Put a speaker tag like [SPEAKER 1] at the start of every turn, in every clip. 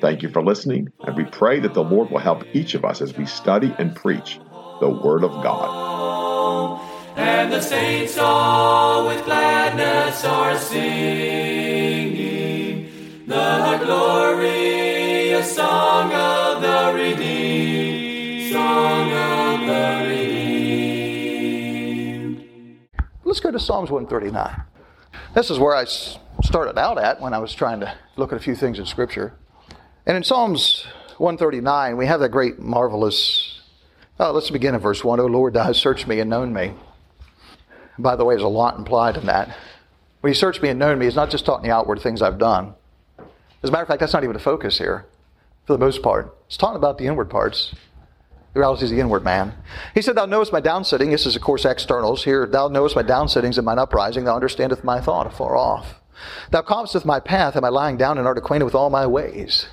[SPEAKER 1] Thank you for listening, and we pray that the Lord will help each of us as we study and preach the Word of God.
[SPEAKER 2] And the saints all with gladness are singing the glorious song of the redeemed, song of the redeemed.
[SPEAKER 3] Let's go to Psalms 139. This is where I started out at when I was trying to look at a few things in Scripture. And in Psalms 139, we have that great, marvelous. Oh, let's begin in verse 1. O Lord, thou hast searched me and known me. By the way, there's a lot implied in that. When you searched me and known me, it's not just talking the outward things I've done. As a matter of fact, that's not even the focus here, for the most part. It's talking about the inward parts. The reality is the inward man. He said, Thou knowest my downsitting. This is, of course, externals. Here, Thou knowest my downsittings and mine uprising. Thou understandest my thought afar off. Thou comestest my path, Am I lying down, and art acquainted with all my ways.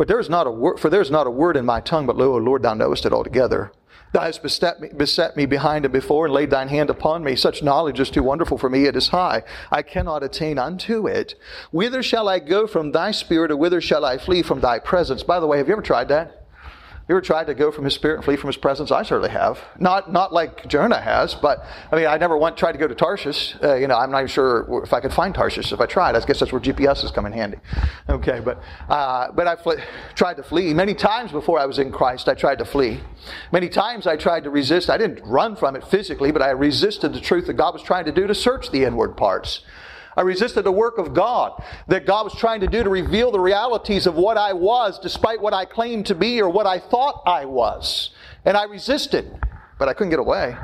[SPEAKER 3] But there is not a word, for there is not a word in my tongue, but lo, O Lord, thou knowest it altogether. Thou hast beset me, beset me behind and before, and laid thine hand upon me. Such knowledge is too wonderful for me, it is high. I cannot attain unto it. Whither shall I go from thy spirit, or whither shall I flee from thy presence? By the way, have you ever tried that? You ever tried to go from his spirit and flee from his presence? I certainly have. Not not like Jonah has, but I mean, I never went tried to go to Tarshish. Uh, you know, I'm not even sure if I could find Tarshish if I tried. I guess that's where GPS come in handy. Okay, but uh, but I fl- tried to flee many times before I was in Christ. I tried to flee. Many times I tried to resist. I didn't run from it physically, but I resisted the truth that God was trying to do to search the inward parts. I resisted the work of God that God was trying to do to reveal the realities of what I was, despite what I claimed to be or what I thought I was. And I resisted, but I couldn't get away.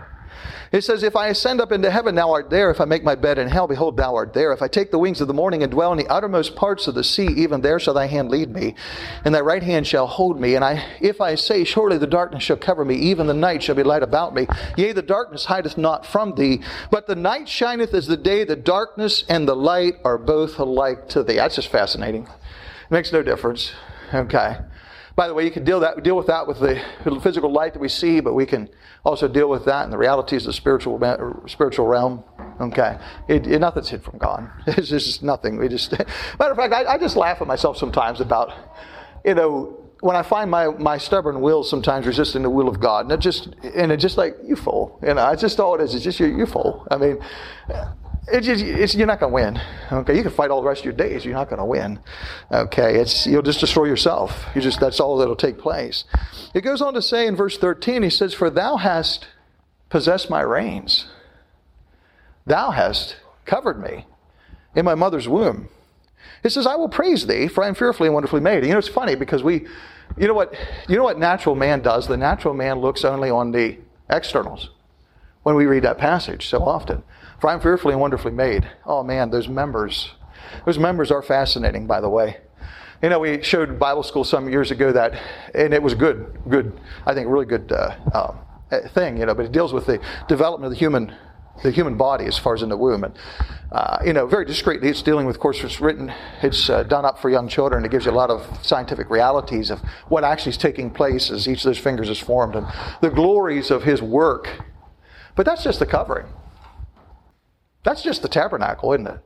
[SPEAKER 3] It says, If I ascend up into heaven, thou art there. If I make my bed in hell, behold, thou art there. If I take the wings of the morning and dwell in the uttermost parts of the sea, even there shall thy hand lead me, and thy right hand shall hold me. And I, if I say, Surely the darkness shall cover me, even the night shall be light about me. Yea, the darkness hideth not from thee, but the night shineth as the day. The darkness and the light are both alike to thee. That's just fascinating. It makes no difference. Okay. By the way, you can deal that deal with that with the physical light that we see, but we can also deal with that in the realities of the spiritual spiritual realm. Okay, it, it, nothing's hid from God. It's just nothing. We just matter of fact, I, I just laugh at myself sometimes about you know when I find my, my stubborn will sometimes resisting the will of God, and it just and it just like you fool, you know, it's just all it is. It's just you, you fool. I mean, it's, just, it's you're not going to win. Okay, you can fight all the rest of your days. You're not going to win. Okay, it's you'll just destroy yourself. You just that's all that'll take place. It goes on to say in verse 13, he says, "For thou hast possessed my reins. Thou hast covered me in my mother's womb." He says, "I will praise thee, for I am fearfully and wonderfully made." You know, it's funny because we, you know what, you know what natural man does. The natural man looks only on the externals when we read that passage so often. For I'm fearfully and wonderfully made. Oh man, those members. Those members are fascinating, by the way. You know, we showed Bible school some years ago that, and it was good, good, I think, really good uh, uh, thing, you know, but it deals with the development of the human the human body as far as in the womb. And, uh, you know, very discreetly, it's dealing with, of course, it's written, it's uh, done up for young children. It gives you a lot of scientific realities of what actually is taking place as each of those fingers is formed and the glories of his work. But that's just the covering. That's just the tabernacle, isn't it?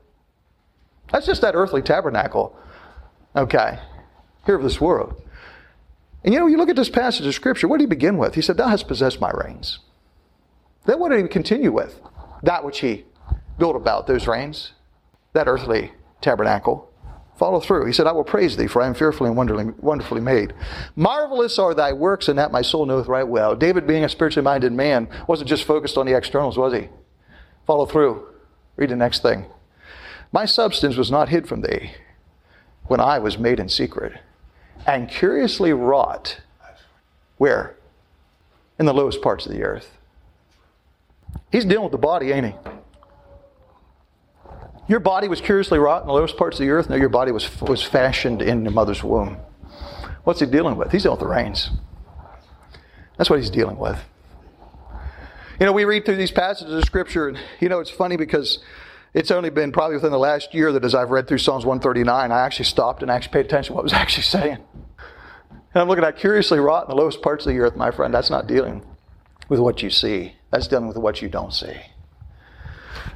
[SPEAKER 3] That's just that earthly tabernacle. Okay. Here of this world. And you know, you look at this passage of Scripture, what did he begin with? He said, Thou hast possessed my reins. Then what did he continue with? That which he built about, those reins, that earthly tabernacle. Follow through. He said, I will praise thee, for I am fearfully and wonderfully, wonderfully made. Marvelous are thy works, and that my soul knoweth right well. David, being a spiritually minded man, wasn't just focused on the externals, was he? Follow through. Read the next thing. My substance was not hid from thee when I was made in secret and curiously wrought. Where? In the lowest parts of the earth. He's dealing with the body, ain't he? Your body was curiously wrought in the lowest parts of the earth. No, your body was, was fashioned in your mother's womb. What's he dealing with? He's dealing with the reins. That's what he's dealing with. You know, we read through these passages of Scripture, and you know, it's funny because it's only been probably within the last year that as I've read through Psalms 139, I actually stopped and actually paid attention to what was actually saying. And I'm looking at curiously wrought in the lowest parts of the earth, my friend. That's not dealing with what you see. That's dealing with what you don't see.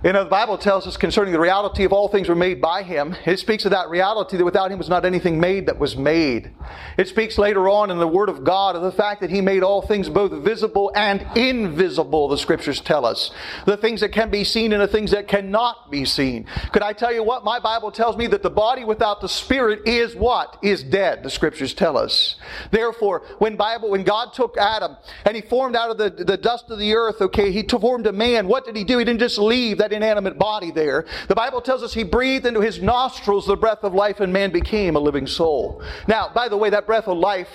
[SPEAKER 3] You know, the Bible tells us concerning the reality of all things were made by Him. It speaks of that reality that without Him was not anything made that was made. It speaks later on in the Word of God of the fact that He made all things both visible and invisible, the Scriptures tell us. The things that can be seen and the things that cannot be seen. Could I tell you what? My Bible tells me that the body without the Spirit is what? Is dead, the Scriptures tell us. Therefore, when Bible, when God took Adam and He formed out of the, the dust of the earth, okay, He formed a man, what did He do? He didn't just leave that inanimate body there. The Bible tells us he breathed into his nostrils the breath of life and man became a living soul. Now, by the way, that breath of life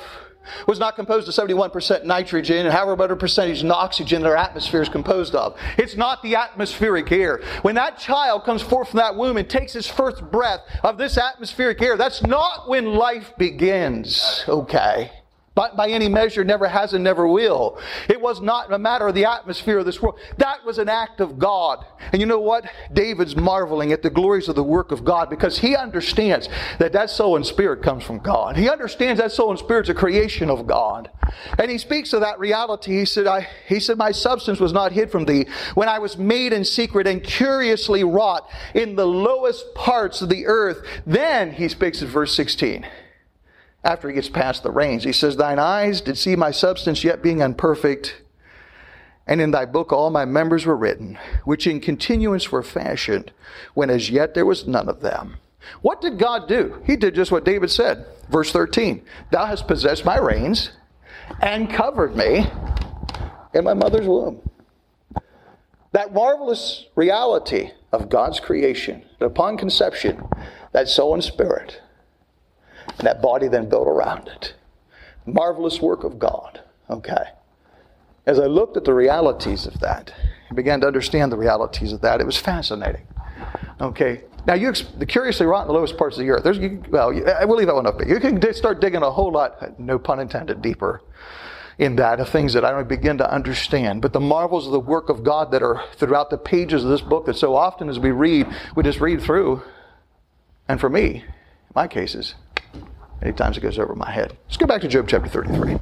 [SPEAKER 3] was not composed of 71% nitrogen and however much percentage of oxygen that our atmosphere is composed of. It's not the atmospheric air. When that child comes forth from that womb and takes his first breath of this atmospheric air, that's not when life begins. Okay by, by any measure, never has and never will. It was not a matter of the atmosphere of this world. That was an act of God. And you know what? David's marveling at the glories of the work of God because he understands that that soul and spirit comes from God. He understands that soul and spirit's a creation of God. And he speaks of that reality. He said, I, he said, my substance was not hid from thee when I was made in secret and curiously wrought in the lowest parts of the earth. Then he speaks in verse 16 after he gets past the reins. He says, Thine eyes did see my substance yet being unperfect, and in thy book all my members were written, which in continuance were fashioned, when as yet there was none of them. What did God do? He did just what David said. Verse 13 Thou hast possessed my reins and covered me in my mother's womb. That marvelous reality of God's creation, that upon conception, that soul and spirit, and that body then built around it. Marvelous work of God. Okay. As I looked at the realities of that, I began to understand the realities of that. It was fascinating. Okay. Now, you the curiously in the lowest parts of the earth. There's, you, well, I will leave that one up. You can start digging a whole lot, no pun intended, deeper in that of things that I don't begin to understand. But the marvels of the work of God that are throughout the pages of this book that so often as we read, we just read through. And for me, my cases, Many times it goes over my head. Let's go back to Job chapter 33.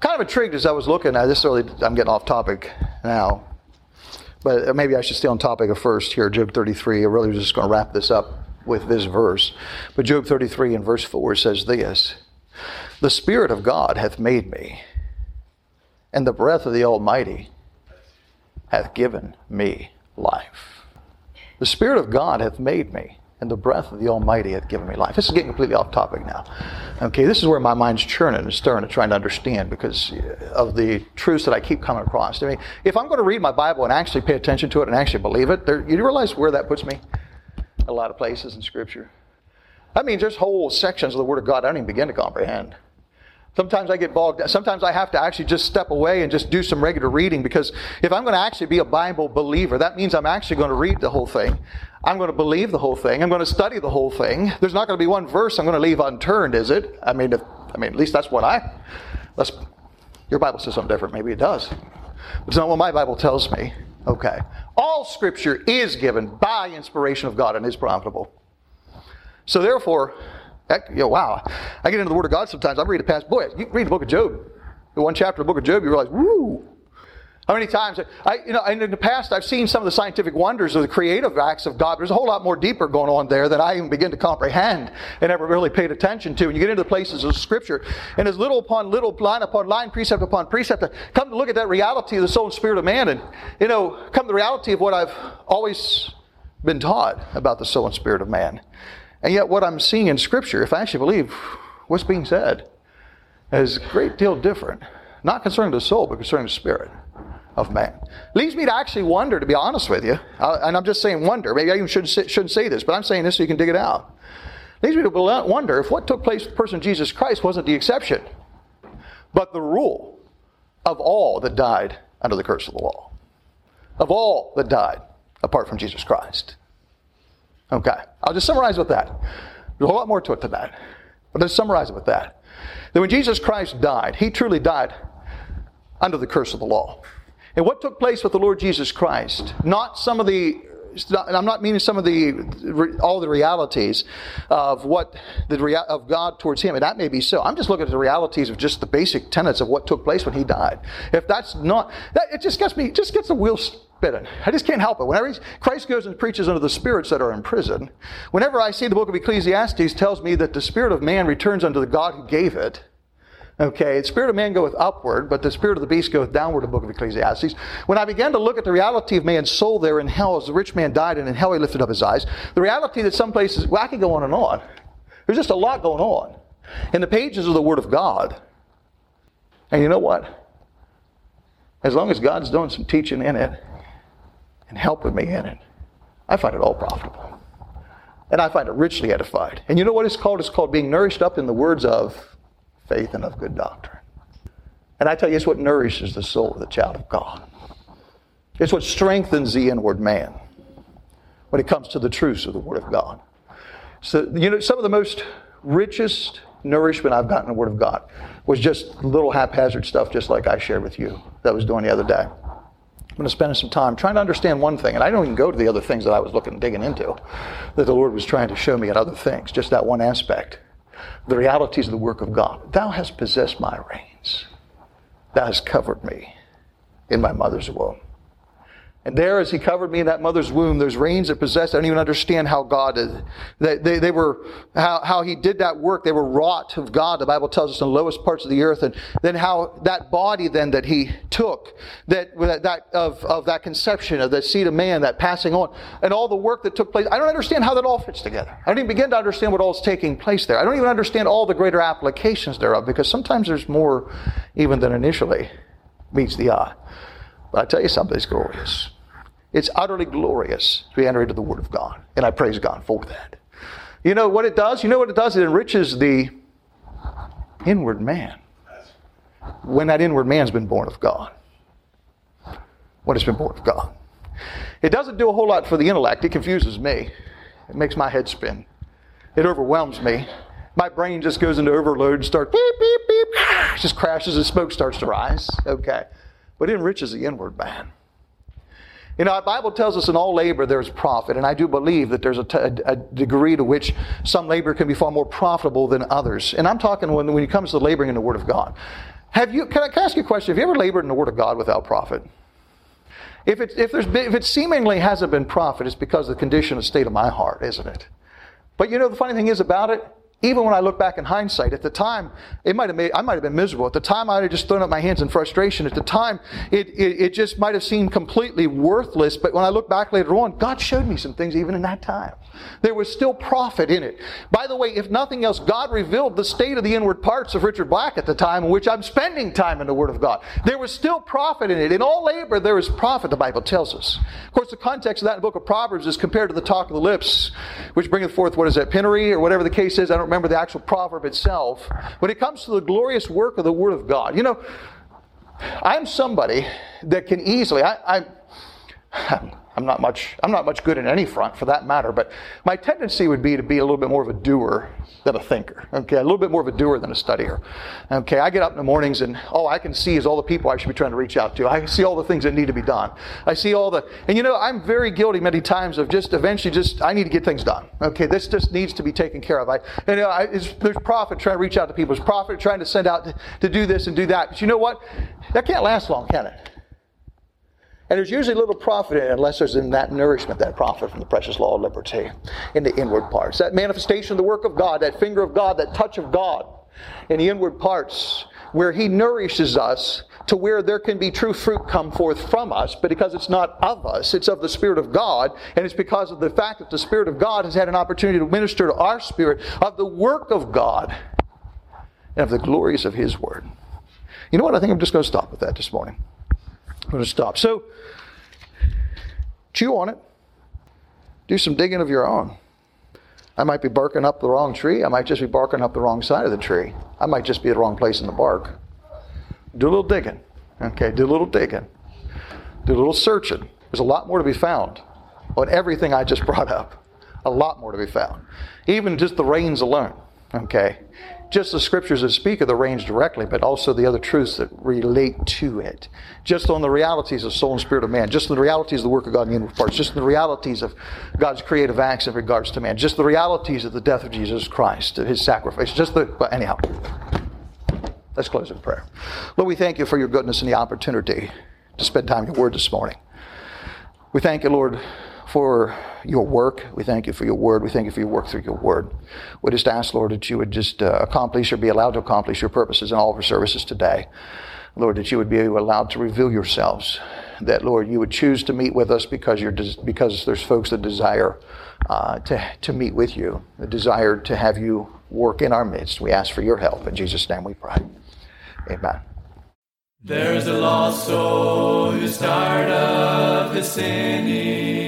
[SPEAKER 3] Kind of intrigued as I was looking at this. Really, I'm getting off topic now, but maybe I should stay on topic of first here. Job 33. I really was just going to wrap this up with this verse. But Job 33 and verse 4 says this The Spirit of God hath made me, and the breath of the Almighty hath given me life. The Spirit of God hath made me, and the breath of the Almighty hath given me life. This is getting completely off topic now. Okay, this is where my mind's churning and stirring and trying to understand because of the truths that I keep coming across. I mean, if I'm going to read my Bible and actually pay attention to it and actually believe it, there, you realize where that puts me? A lot of places in Scripture. That means there's whole sections of the Word of God I don't even begin to comprehend. Sometimes I get bogged down. Sometimes I have to actually just step away and just do some regular reading because if I'm going to actually be a Bible believer, that means I'm actually going to read the whole thing. I'm going to believe the whole thing. I'm going to study the whole thing. There's not going to be one verse I'm going to leave unturned, is it? I mean, if, I mean, at least that's what I. That's, your Bible says something different. Maybe it does. But it's not what my Bible tells me. Okay. All Scripture is given by inspiration of God and is profitable. So therefore, Heck, you know, wow. I get into the Word of God sometimes. I'm reading past, boy, you read the book of Job. The one chapter of the book of Job, you realize, woo. How many times, I, you know, in the past, I've seen some of the scientific wonders of the creative acts of God. There's a whole lot more deeper going on there than I even begin to comprehend and ever really paid attention to. And you get into the places of Scripture, and as little upon little, line upon line, precept upon precept, come to look at that reality of the soul and spirit of man, and you know, come to the reality of what I've always been taught about the soul and spirit of man. And yet, what I'm seeing in Scripture, if I actually believe what's being said, is a great deal different. Not concerning the soul, but concerning the spirit of man. Leads me to actually wonder, to be honest with you, and I'm just saying wonder. Maybe I even shouldn't say, shouldn't say this, but I'm saying this so you can dig it out. Leads me to wonder if what took place with the person Jesus Christ wasn't the exception, but the rule of all that died under the curse of the law. Of all that died apart from Jesus Christ. Okay, I'll just summarize with that. There's a lot more to it than that. But let's summarize it with that. that when Jesus Christ died, he truly died under the curse of the law. And what took place with the Lord Jesus Christ, not some of the and I'm not meaning some of the all the realities of what the rea- of God towards him, and that may be so. I'm just looking at the realities of just the basic tenets of what took place when he died. If that's not, that, it just gets me, just gets the wheels I just can't help it. Whenever Christ goes and preaches unto the spirits that are in prison, whenever I see the book of Ecclesiastes tells me that the spirit of man returns unto the God who gave it, Okay, the spirit of man goeth upward, but the spirit of the beast goeth downward, the book of Ecclesiastes. When I began to look at the reality of man's soul there in hell, as the rich man died and in hell he lifted up his eyes, the reality that some places, well, I could go on and on. There's just a lot going on in the pages of the Word of God. And you know what? As long as God's doing some teaching in it and helping me in it, I find it all profitable. And I find it richly edified. And you know what it's called? It's called being nourished up in the words of faith and of good doctrine. And I tell you, it's what nourishes the soul of the child of God. It's what strengthens the inward man when it comes to the truths of the Word of God. So, you know, some of the most richest nourishment I've gotten in the Word of God was just little haphazard stuff, just like I shared with you that I was doing the other day. I'm going to spend some time trying to understand one thing, and I don't even go to the other things that I was looking, digging into, that the Lord was trying to show me in other things, just that one aspect the realities of the work of God. Thou hast possessed my reins. Thou hast covered me in my mother's womb. And there, as he covered me in that mother's womb, those reins that possessed, I don't even understand how God, they, they, they were, how, how he did that work. They were wrought of God, the Bible tells us, in the lowest parts of the earth. And then how that body then that he took, that, that, of, of that conception, of that seed of man, that passing on, and all the work that took place. I don't understand how that all fits together. I don't even begin to understand what all is taking place there. I don't even understand all the greater applications thereof, because sometimes there's more even than initially meets the eye. But I tell you something, it's glorious. It's utterly glorious to be enter into the Word of God. And I praise God for that. You know what it does? You know what it does? It enriches the inward man. When that inward man's been born of God. When it's been born of God. It doesn't do a whole lot for the intellect. It confuses me. It makes my head spin. It overwhelms me. My brain just goes into overload and starts beep, beep, beep. Just crashes and smoke starts to rise. Okay. But it enriches the inward man. You know, our Bible tells us in all labor there's profit, and I do believe that there's a, t- a degree to which some labor can be far more profitable than others. And I'm talking when, when it comes to laboring in the Word of God. Have you, can I, can I ask you a question? Have you ever labored in the Word of God without profit? If it, if, there's been, if it seemingly hasn't been profit, it's because of the condition and state of my heart, isn't it? But you know, the funny thing is about it, even when I look back in hindsight, at the time, it might have made, I might have been miserable. At the time, I might have just thrown up my hands in frustration. At the time, it, it, it just might have seemed completely worthless. But when I look back later on, God showed me some things even in that time. There was still profit in it. By the way, if nothing else, God revealed the state of the inward parts of Richard Black at the time in which I'm spending time in the Word of God. There was still profit in it. In all labor, there is profit, the Bible tells us. Of course, the context of that in the book of Proverbs is compared to the talk of the lips, which bringeth forth, what is that, penury, or whatever the case is. I don't remember the actual proverb itself. When it comes to the glorious work of the Word of God, you know, I'm somebody that can easily, I, I I'm not much I'm not much good in any front for that matter, but my tendency would be to be a little bit more of a doer than a thinker. Okay, a little bit more of a doer than a studier. Okay, I get up in the mornings and all I can see is all the people I should be trying to reach out to. I see all the things that need to be done. I see all the and you know I'm very guilty many times of just eventually just I need to get things done. Okay, this just needs to be taken care of. I you know, I, there's profit trying to reach out to people. There's profit trying to send out to, to do this and do that. But you know what? That can't last long, can it? And there's usually little profit in it unless there's in that nourishment, that profit from the precious law of liberty in the inward parts. That manifestation of the work of God, that finger of God, that touch of God in the inward parts, where He nourishes us to where there can be true fruit come forth from us, but because it's not of us, it's of the Spirit of God, and it's because of the fact that the Spirit of God has had an opportunity to minister to our spirit of the work of God and of the glories of His Word. You know what? I think I'm just going to stop with that this morning. I'm going to stop. So, chew on it. Do some digging of your own. I might be barking up the wrong tree. I might just be barking up the wrong side of the tree. I might just be at the wrong place in the bark. Do a little digging. Okay, do a little digging. Do a little searching. There's a lot more to be found on everything I just brought up. A lot more to be found. Even just the reins alone. Okay. Just the scriptures that speak of the reins directly, but also the other truths that relate to it. Just on the realities of soul and spirit of man, just the realities of the work of God in human parts, just the realities of God's creative acts in regards to man, just the realities of the death of Jesus Christ, his sacrifice, just the, but anyhow. Let's close in prayer. Lord, we thank you for your goodness and the opportunity to spend time in your word this morning. We thank you, Lord, for your work. We thank you for your word. We thank you for your work through your word. We just ask, Lord, that you would just uh, accomplish or be allowed to accomplish your purposes in all of our services today. Lord, that you would be allowed to reveal yourselves. That, Lord, you would choose to meet with us because, you're des- because there's folks that desire uh, to, to meet with you, a desire to have you work in our midst. We ask for your help. In Jesus' name we pray. Amen.
[SPEAKER 2] There's a lost soul who's tired of his sinning,